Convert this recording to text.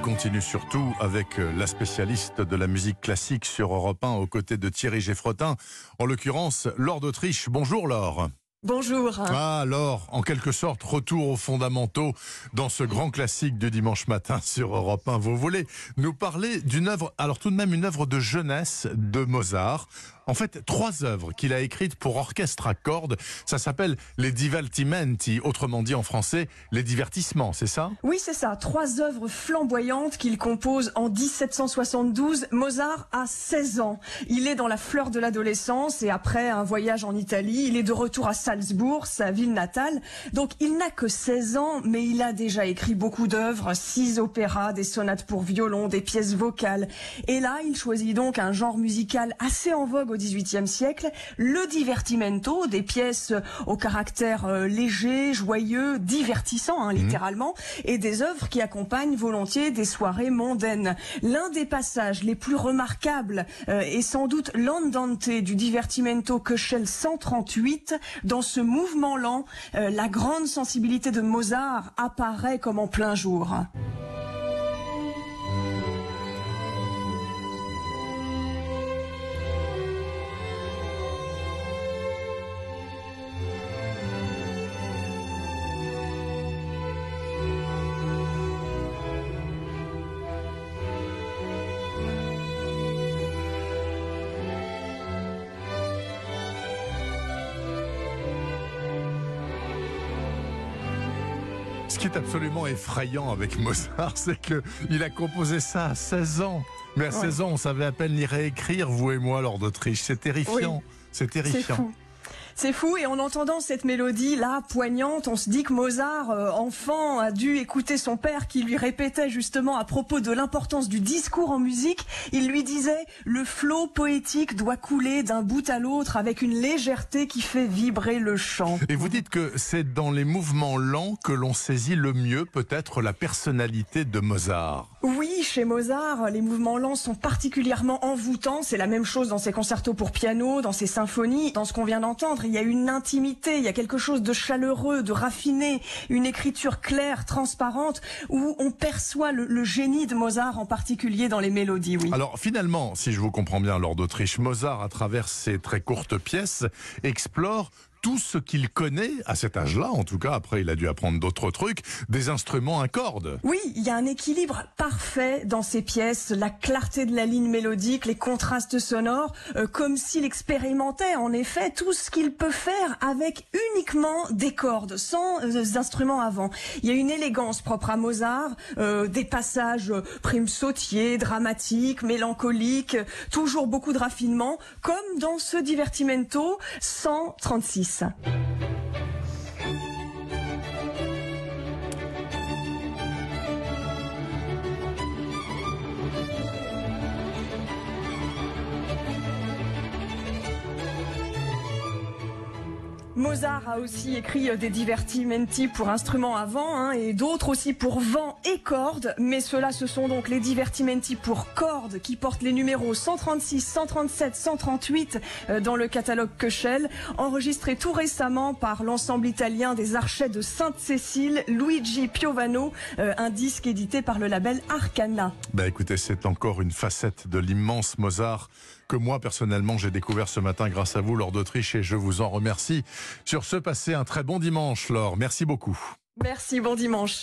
il continue surtout avec euh, la spécialiste de la musique classique sur Europe 1 aux côtés de Thierry Geffrotin, en l'occurrence Laure d'Autriche. Bonjour Laure. Bonjour. Ah alors, en quelque sorte, retour aux fondamentaux dans ce grand classique du dimanche matin sur Europe 1. Vous voulez nous parler d'une œuvre, alors tout de même une œuvre de jeunesse de Mozart. En fait, trois œuvres qu'il a écrites pour orchestre à cordes. Ça s'appelle les divertimenti, autrement dit en français, les divertissements, c'est ça? Oui, c'est ça. Trois œuvres flamboyantes qu'il compose en 1772. Mozart a 16 ans. Il est dans la fleur de l'adolescence et après un voyage en Italie, il est de retour à Salzbourg, sa ville natale. Donc il n'a que 16 ans, mais il a déjà écrit beaucoup d'œuvres, six opéras, des sonates pour violon, des pièces vocales. Et là, il choisit donc un genre musical assez en vogue XVIIIe siècle, le divertimento, des pièces au caractère euh, léger, joyeux, divertissant, hein, littéralement, et des œuvres qui accompagnent volontiers des soirées mondaines. L'un des passages les plus remarquables euh, est sans doute l'andante du divertimento Köchel 138. Dans ce mouvement lent, euh, la grande sensibilité de Mozart apparaît comme en plein jour. Ce qui est absolument effrayant avec Mozart, c'est que il a composé ça à 16 ans. Mais à 16 ans, on savait à peine lire et écrire, vous et moi, lors d'Autriche. C'est terrifiant. C'est terrifiant. C'est fou et en entendant cette mélodie là poignante, on se dit que Mozart, euh, enfant, a dû écouter son père qui lui répétait justement à propos de l'importance du discours en musique. Il lui disait le flot poétique doit couler d'un bout à l'autre avec une légèreté qui fait vibrer le chant. Et vous dites que c'est dans les mouvements lents que l'on saisit le mieux peut-être la personnalité de Mozart. Oui, chez Mozart, les mouvements lents sont particulièrement envoûtants. C'est la même chose dans ses concertos pour piano, dans ses symphonies, dans ce qu'on vient d'entendre. Il y a une intimité, il y a quelque chose de chaleureux, de raffiné, une écriture claire, transparente, où on perçoit le, génie de Mozart, en particulier dans les mélodies. Alors finalement, si je vous comprends bien, Lord d'Autriche, Mozart, à travers ses très courtes pièces, explore tout ce qu'il connaît, à cet âge-là en tout cas, après il a dû apprendre d'autres trucs, des instruments à cordes. Oui, il y a un équilibre parfait dans ces pièces, la clarté de la ligne mélodique, les contrastes sonores, euh, comme s'il expérimentait en effet tout ce qu'il peut faire avec uniquement des cordes, sans euh, instruments avant. Il y a une élégance propre à Mozart, euh, des passages euh, prime sautiers, dramatiques, mélancoliques, toujours beaucoup de raffinement, comme dans ce divertimento 136. Suisse. Mozart a aussi écrit euh, des divertimenti pour instruments à vent hein, et d'autres aussi pour vent et cordes. Mais ceux-là, ce sont donc les divertimenti pour cordes qui portent les numéros 136, 137, 138 euh, dans le catalogue Köchel, enregistrés tout récemment par l'ensemble italien des Archets de Sainte-Cécile, Luigi Piovano, euh, un disque édité par le label Arcana. Ben écoutez, c'est encore une facette de l'immense Mozart que moi personnellement j'ai découvert ce matin grâce à vous, Lord d'Autriche, et je vous en remercie. Sur ce, passez un très bon dimanche, Laure. Merci beaucoup. Merci, bon dimanche.